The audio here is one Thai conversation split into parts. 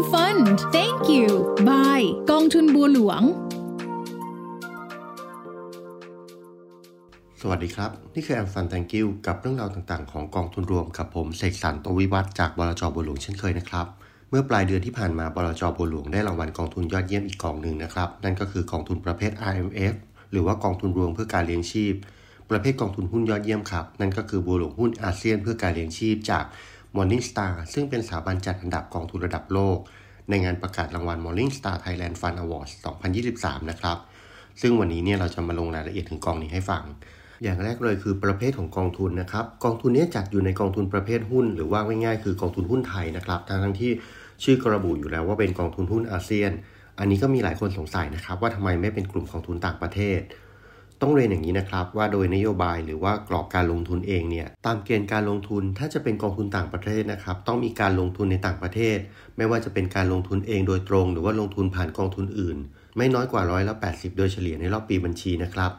ASEAN Fund Thank you Bye กองทุนบัวหลวง สวัสดีครับ นี่คือแอมฟันแตงกิวกับเรื่องราวต่างๆ ของกองทุนรวมกับผมเสกสรรตวิวัฒจากบลจบัวหลวงเช่นเคยนะครับ เมื่อปลายเดือนที่ผ่านมาบลจบัวหลวงได้รางวัลกองทุนยอดเยี่ยมอีกกองหนึ่งนะครับ นั่นก็คือกองทุนประเภท IMF หรือว่ากองทุนรวมเพื่อการเลี้ยงชีพ ประเภทกองทุนหุ้นยอดเยี่ยมครับ นั่นก็คือบัวหลวงหุ้นอาเซียนเพื่อการเลี้ยงชีพจาก Morningstar ซึ่งเป็นสถาบันจัดอันดับกองทุนระดับโลก ในงานประกาศรางวัล Morningstar Thailand Fund Awards 2023 นะครับ ซึ่งวันนี้เนี่ยเราจะมาลงรายละเอียดถึงกองนี้ให้ฟัง อย่างแรกเลยคือประเภทของกองทุนนะครับ กองทุนนี้จัดอยู่ในกองทุนประเภทหุ้น หรือว่าง่ายๆคือกองทุนหุ้นไทยนะครับทั้งทั้งที่ชื่อกระบุอยู่แล้วว่าเป็นกองทุนหุ้นอาเซียน อันนี้ก็มีหลายคนสงสัยนะครับว่าทำไมไม่เป็นกลุ่มกองทุนต่างประเทศ ต้องเรียนอย่างนี้นะครับว่าโดยนโยบายหรือว่ากรอบการลงทุนเองเนี่ยตามเกณฑ์การลงทุนถ้าจะเป็นกองทุนต่างประเทศนะครับต้องมีการลงทุนในต่างประเทศ ไม่ว่าจะเป็นการลงทุนเองโดยตรง หรือว่าลงทุนผ่านกองทุนอื่น ไม่น้อยกว่าร้อยละ80 โดยเฉลี่ยในรอบปีบัญชีนะครับ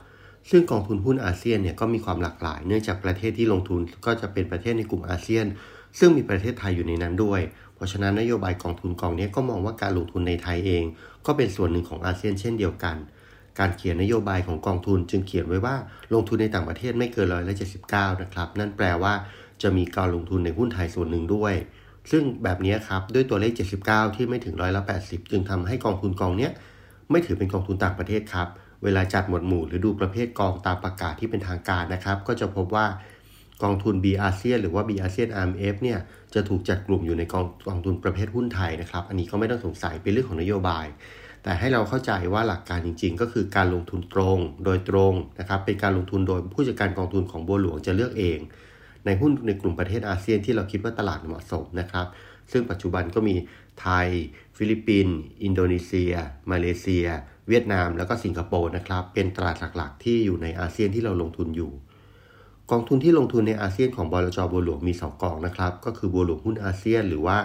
ซึ่งกองทุนหุ้นอาเซียนเนี่ยก็มีความหลากหลาย เนื่องจากประเทศที่ลงทุนก็จะเป็นประเทศในกลุ่มอาเซียน ซึ่งมีประเทศไทยอยู่ในนั้นด้วย เพราะฉะนั้นนโยบายกองทุนกองนี้ก็มองว่าการลงทุนในไทยเอง ก็เป็นส่วนหนึ่งของอาเซียนเช่นเดียวกัน การเขียนนโยบายของกองทุนจึงเขียนไว้ว่าลงทุนในต่างประเทศไม่เกินร้อยละ79นะครับ นั่นแปลว่าจะมีการลงทุนในหุ้นไทยส่วนหนึ่งด้วย ซึ่งแบบนี้ครับด้วยตัวเลข 79 ที่ไม่ถึงร้อยละ80 จึงทำให้กองทุนกองเนี้ยไม่ถือเป็นกองทุนต่างประเทศครับ เวลาจัดหมวดหมู่หรือดูประเภทกองตามประกาศที่เป็นทางการนะครับ ก็จะพบว่ากองทุน B อาเซียนหรือว่า B อาเซียน RMF เนี่ยจะถูกจัดกลุ่มอยู่ในกองกองทุนประเภทหุ้นไทยนะครับ อันนี้ก็ไม่ต้องสงสัยเป็นเรื่องของนโยบาย แต่ให้เราเข้าใจว่าหลักการจริง ๆ ก็คือการลงทุนตรงโดยตรงนะครับเป็นการลงทุนโดยผู้จัดการกองทุนของบัวหลวงจะเลือกเอง ในหุ้นในกลุ่มประเทศอาเซียนที่เราคิดว่าตลาดเหมาะสมนะครับ ซึ่งปัจจุบันก็มีไทย ฟิลิปปินส์อินโดนีเซีย มาเลเซีย เวียดนาม แล้วก็สิงคโปร์นะครับเป็นตลาดหลักๆ ที่อยู่ในอาเซียนที่เราลงทุนอยู่กองทุนที่ลงทุนในอาเซียนของบลจบัวหลวงมี 2 กองนะครับ ก็คือบัวหลวงหุ้นอาเซียน หรือว่า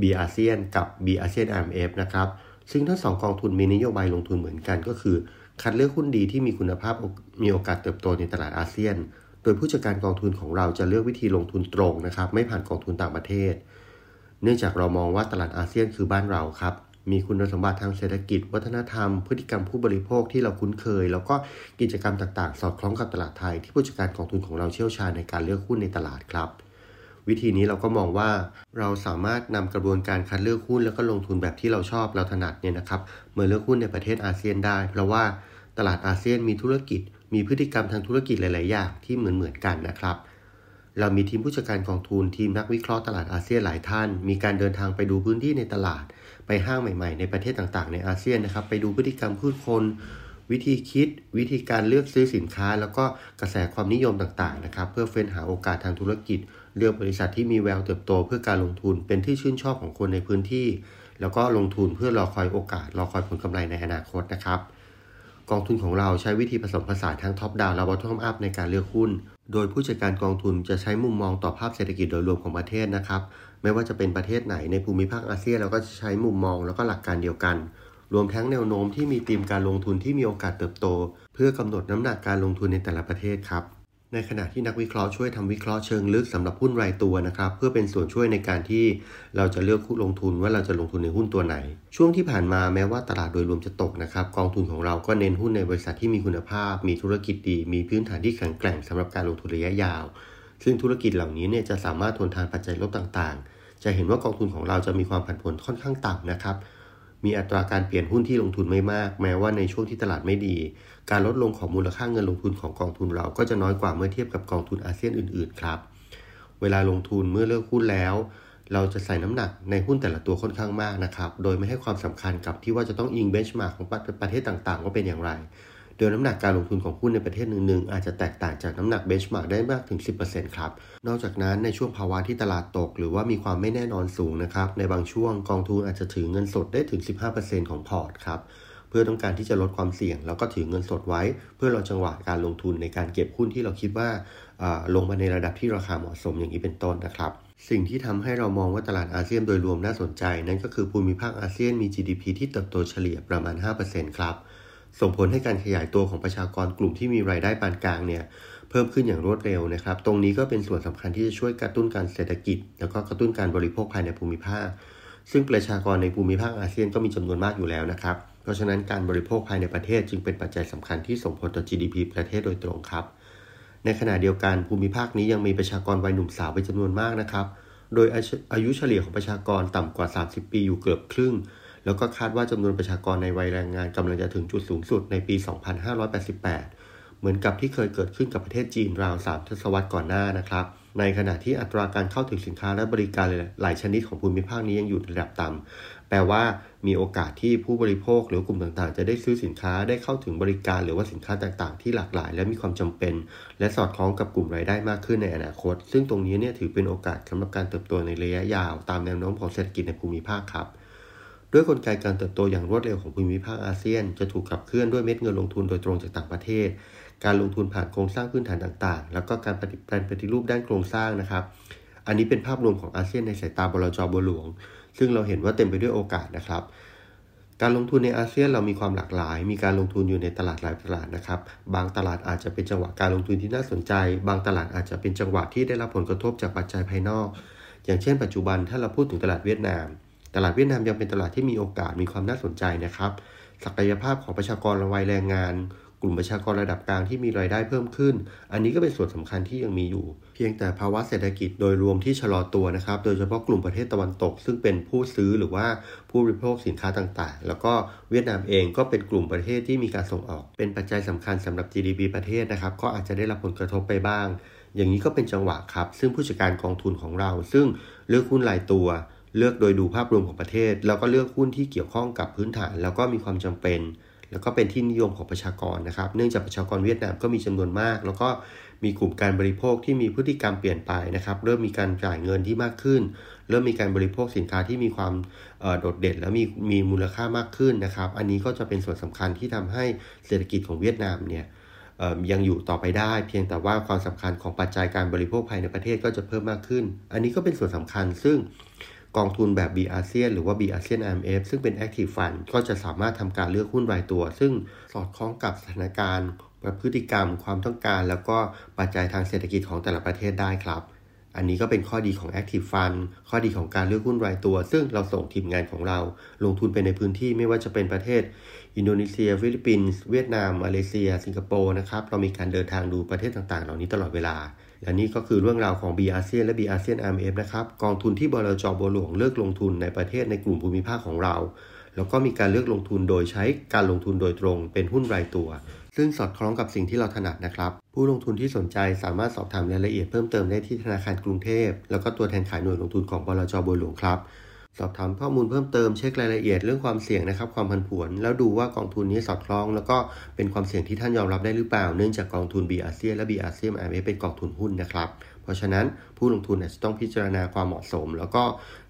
B-ASEAN กับ B-ASEAN RMF นะครับ ซึ่งทั้งสองกองทุนมีนโยบายลงทุนเหมือนกันก็คือ คัดเลือกหุ้นดีที่มีคุณภาพมีโอกาสเติบโตในตลาดอาเซียน โดยผู้จัดการกองทุนของเราจะเลือกวิธีลงทุนตรงนะครับไม่ผ่านกองทุนต่างประเทศ เนื่องจากเรามองว่าตลาดอาเซียนคือบ้านเราครับมีคุณสมบัติทางเศรษฐกิจ วัฒนธรรม พฤติกรรมผู้บริโภคที่เราคุ้นเคย แล้วก็กิจกรรมต่างๆ สอดคล้องกับตลาดไทย ที่ผู้จัดการกองทุนของเราเชี่ยวชาญในการเลือกหุ้นในตลาดครับ วิธีนี้เราก็มองว่าเราสามารถนำกระบวนการคัดเลือกหุ้นแล้วก็ลงทุนแบบที่เราชอบเราถนัดเนี่ยนะครับมาเลือกหุ้นในประเทศอาเซียนได้ เพราะว่าตลาดอาเซียนมีธุรกิจ มีพฤติกรรมทางธุรกิจหลาย ๆ อย่างที่เหมือนเหมือนกันนะครับ เรามีทีมผู้จัดการกองทุนทีมนักวิเคราะห์ตลาดอาเซียนหลายท่าน มีการเดินทางไปดูพื้นที่ในตลาด ไปห้างใหม่ ๆ ในประเทศต่าง ๆ ในอาเซียนนะครับ ไปดูพฤติกรรมผู้คน วิธีคิดวิธีการเลือกซื้อสินค้า แล้วก็กระแสความนิยมต่างๆนะครับ เพื่อเฟ้นหาโอกาสทางธุรกิจ เลือกบริษัทที่มีแววเติบโตเพื่อการลงทุนเป็นที่ชื่นชอบของคนในพื้นที่ แล้วก็ลงทุนเพื่อรอคอยโอกาส รอคอยผลกำไรในอนาคตนะครับกองทุนของเราใช้วิธีผสมผสานทั้ง top-down และ bottom-up ในการเลือกหุ้น โดยผู้จัดการกองทุนจะใช้มุมมองต่อภาพเศรษฐกิจโดยรวมของประเทศนะครับ ไม่ว่าจะเป็นประเทศไหนในภูมิภาคอาเซียนเราก็จะใช้มุมมองแล้วก็หลักการเดียวกัน รวมทั้งแนวโน้มที่มีธีมการลงทุนที่มีโอกาสเติบโต เพื่อกำหนดน้ำหนักการลงทุนในแต่ละประเทศครับ ในขณะที่นักวิเคราะห์ช่วยทำวิเคราะห์เชิงลึกสำหรับหุ้นรายตัวนะครับ เพื่อเป็นส่วนช่วยในการที่เราจะเลือกหุ้นลงทุนว่าเราจะลงทุนในหุ้นตัวไหน ช่วงที่ผ่านมาแม้ว่าตลาดโดยรวมจะตกนะครับกองทุนของเราก็เน้นหุ้นในบริษัทที่มีคุณภาพ มีธุรกิจดี มีพื้นฐานที่แข็งแกร่งสำหรับการลงทุนระยะยาว ซึ่งธุรกิจเหล่านี้เนี่ยจะสามารถทนทานปัจจัยลบต่างๆ จะเห็นว่ากองทุนของเราจะมีความผันผวนค่อนข้างต่ำนะครับ มีอัตราการเปลี่ยนหุ้นที่ลงทุนไม่มาก แม้ว่าในช่วงที่ตลาดไม่ดี การลดลงของมูลค่าเงินลงทุนของกองทุนเราก็จะน้อยกว่าเมื่อเทียบกับกองทุนอาเซียนอื่น ๆ ครับ เวลาลงทุนเมื่อเลือกหุ้นแล้ว เราจะใส่น้ำหนักในหุ้นแต่ละตัวค่อนข้างมากนะครับ โดยไม่ให้ความสำคัญกับที่ว่าจะต้องอิง benchmark ของประเทศต่าง ๆ ว่าเป็นอย่างไร โดยน้ำหนักการลงทุนของหุ้นในประเทศหนึ่งๆอาจจะแตกต่างจากน้ำหนัก benchmark ได้มากถึง 10%ครับ นอกจากนั้นในช่วงภาวะที่ตลาดตก หรือว่ามีความไม่แน่นอนสูงนะครับในบางช่วงกองทุนอาจจะถือเงินสดได้ถึง 15%ของพอร์ตครับเพื่อต้องการที่จะลดความเสี่ยง แล้วก็ถือเงินสดไว้ เพื่อรอจังหวะการลงทุนในการเก็บหุ้นที่เราคิดว่าลงมาในระดับที่ราคาเหมาะสมอย่างนี้เป็นต้นนะครับ สิ่งที่ทำให้เรามองว่าตลาดอาเซียนโดยรวมน่าสนใจ นั่นก็คือภูมิภาคอาเซียนมี GDP ที่เติบโตเฉลี่ยประมาณ 5%ครับ ส่งผลให้การขยายตัวของประชากรกลุ่มที่มีรายได้ปานกลางเนี่ยเพิ่มขึ้นอย่างรวดเร็วนะครับ ตรงนี้ก็เป็นส่วนสำคัญที่จะช่วยกระตุ้นการเศรษฐกิจ แล้วก็กระตุ้นการบริโภคภายในภูมิภาค ซึ่งประชากรในภูมิภาคอาเซียนก็มีจำนวนมากอยู่แล้วนะครับ เพราะฉะนั้นการบริโภคภายในประเทศจึงเป็นปัจจัยสำคัญที่ส่งผลต่อ GDP ประเทศโดยตรงครับ ในขณะเดียวกันภูมิภาคนี้ยังมีประชากรวัยหนุ่มสาวเป็นจำนวนมากนะครับ โดยอายุเฉลี่ยของประชากรต่ำกว่า 30 ปีอยู่เกือบครึ่ง แล้วก็คาดว่าจำนวนประชากรในวัยแรงงานกำลังจะถึงจุดสูงสุดในปี 2588 เหมือนกับที่เคยเกิดขึ้นกับประเทศจีนราว3ทศวรรษก่อนหน้านะครับ ในขณะที่อัตราการเข้าถึงสินค้าและบริการหลายชนิดของภูมิภาคนี้ยังอยู่ระดับต่ำแปลว่ามีโอกาสที่ผู้บริโภคหรือกลุ่มต่างๆ จะได้ซื้อสินค้าได้เข้าถึงบริการหรือว่าสินค้าต่างๆ ที่หลากหลาย และมีความจำเป็น และสอดคล้องกับกลุ่มรายได้มากขึ้นในอนาคต ซึ่งตรงนี้เนี่ยถือเป็นโอกาสสำหรับการเติบโตในระยะยาว ตามแนวโน้มของเศรษฐกิจในภูมิภาคครับ ด้วยกลไกการเติบโตอย่างรวดเร็วของภูมิภาคอาเซียน จะถูกขับเคลื่อนด้วยเม็ดเงินลงทุนโดยตรงจากต่างประเทศ การลงทุนผ่านโครงสร้างพื้นฐานต่างๆ แล้วก็การปฏิบัติปฏิรูปด้านโครงสร้างนะครับ อันนี้เป็นภาพรวมของอาเซียนในสายตาบลจบัวหลวง ซึ่งเราเห็นว่าเต็มไปด้วยโอกาสนะครับ การลงทุนในอาเซียนเรามีความหลากหลาย มีการลงทุนอยู่ในตลาดหลายตลาดนะครับ บางตลาดอาจจะเป็นจังหวะการลงทุนที่น่าสนใจ บางตลาดอาจจะเป็นจังหวะที่ได้รับผลกระทบจากปัจจัยภายนอก อย่างเช่น ปัจจุบันถ้าเราพูดถึงตลาดเวียดนาม ตลาดเวียดนามยังเป็นตลาดที่มีโอกาสมีความน่าสนใจนะครับ ศักยภาพของประชากรวัยแรงงาน กลุ่มประชากรระดับกลางที่มีรายได้เพิ่มขึ้น อันนี้ก็เป็นส่วนสำคัญที่ยังมีอยู่ เพียงแต่ภาวะเศรษฐกิจโดยรวมที่ชะลอตัวนะครับ โดยเฉพาะกลุ่มประเทศตะวันตก ซึ่งเป็นผู้ซื้อหรือว่าผู้บริโภคสินค้าต่างๆ แล้วก็เวียดนามเองก็เป็นกลุ่มประเทศที่มีการส่งออก เป็นปัจจัยสำคัญสำหรับ GDP ประเทศนะครับ ก็อาจจะได้รับผลกระทบไปบ้าง อย่างนี้ก็เป็นจังหวะครับ ซึ่งผู้จัดการกองทุนของเรา ซึ่งเลือกหุ้นรายตัว เลือกโดยดูภาพรวมของประเทศ แล้วก็เลือกหุ้นที่เกี่ยวข้องกับพื้นฐาน แล้วก็มีความจำเป็น แล้วก็เป็นที่นิยมของประชากรนะครับ เนื่องจากประชากรเวียดนามก็มีจำนวนมาก แล้วก็มีกลุ่มการบริโภคที่มีพฤติกรรมเปลี่ยนไปนะครับ เริ่มมีการจ่ายเงินที่มากขึ้น เริ่มมีการบริโภคสินค้าที่มีความโดดเด่น และมีมีมูลค่ามากขึ้นนะครับ อันนี้ก็จะเป็นส่วนสำคัญที่ทำให้เศรษฐกิจของเวียดนามเนี่ยยังอยู่ต่อไปได้ เพียงแต่ว่าความสำคัญของปัจจัยการบริโภคภายในประเทศก็จะเพิ่มมากขึ้น อันนี้ก็เป็นส่วนสำคัญซึ่ง กองทุนแบบ B-ASEAN หรือว่า B-ASEAN RMF ซึ่งเป็น Active Fund ก็จะสามารถทำการเลือกหุ้นรายตัว ซึ่งสอดคล้องกับสถานการณ์พฤติกรรม ความต้องการ แล้วก็ปัจจัยทางเศรษฐกิจของแต่ละประเทศได้ครับ อันนี้ก็เป็นข้อดีของ Active Fund ข้อดีของการเลือกหุ้นรายตัว ซึ่งเราส่งทีมงานของเรา ลงทุนไปในพื้นที่ไม่ว่าจะเป็นประเทศ อินโดนีเซีย ฟิลิปปินส์ เวียดนาม มาเลเซีย สิงคโปร์นะครับ เรามีการเดินทางดูประเทศต่างๆ เหล่านี้ตลอดเวลา และนี่ก็คือเรื่องราวของ B อาเซียนและ B อาเซียน IMF นะครับ กองทุนที่บลจบัวหลวงเลือกลงทุนในประเทศในกลุ่มภูมิภาคของเรา แล้วก็มีการเลือกลงทุนโดยใช้การลงทุนโดยตรง เป็นหุ้นรายตัว ซึ่งสอดคล้องกับสิ่งที่เราถนัดนะครับ ผู้ลงทุนที่สนใจสามารถสอบถามรายละเอียดเพิ่มเติมได้ที่ธนาคารกรุงเทพ แล้วก็ตัวแทนขายหน่วยลงทุนของบลจบัวหลวงครับ สอบถามข้อมูลเพิ่มเติมเช็ครายละเอียดเรื่องความเสี่ยงนะครับความผันผวน แล้วดูว่ากองทุนนี้สอดคล้อง แล้วก็เป็นความเสี่ยงที่ท่านยอมรับได้หรือเปล่า เนื่องจากกองทุน B อาเซียและ B อาเซียนไอเป็นกองทุนหุ้นนะครับ เพราะฉะนั้นผู้ลงทุนจะต้องพิจารณาความเหมาะสม แล้วก็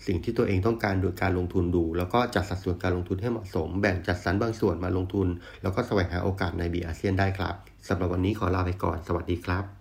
สิ่งที่ตัวเองต้องการโดยการลงทุนดู แล้วก็จัดสัดส่วนการลงทุนให้เหมาะสม แบ่งจัดสรรบางส่วนมาลงทุน แล้วก็แสวงหาโอกาสใน B อาเซียนได้ครับสำหรับวันนี้ขอลาไปก่อน สวัสดีครับ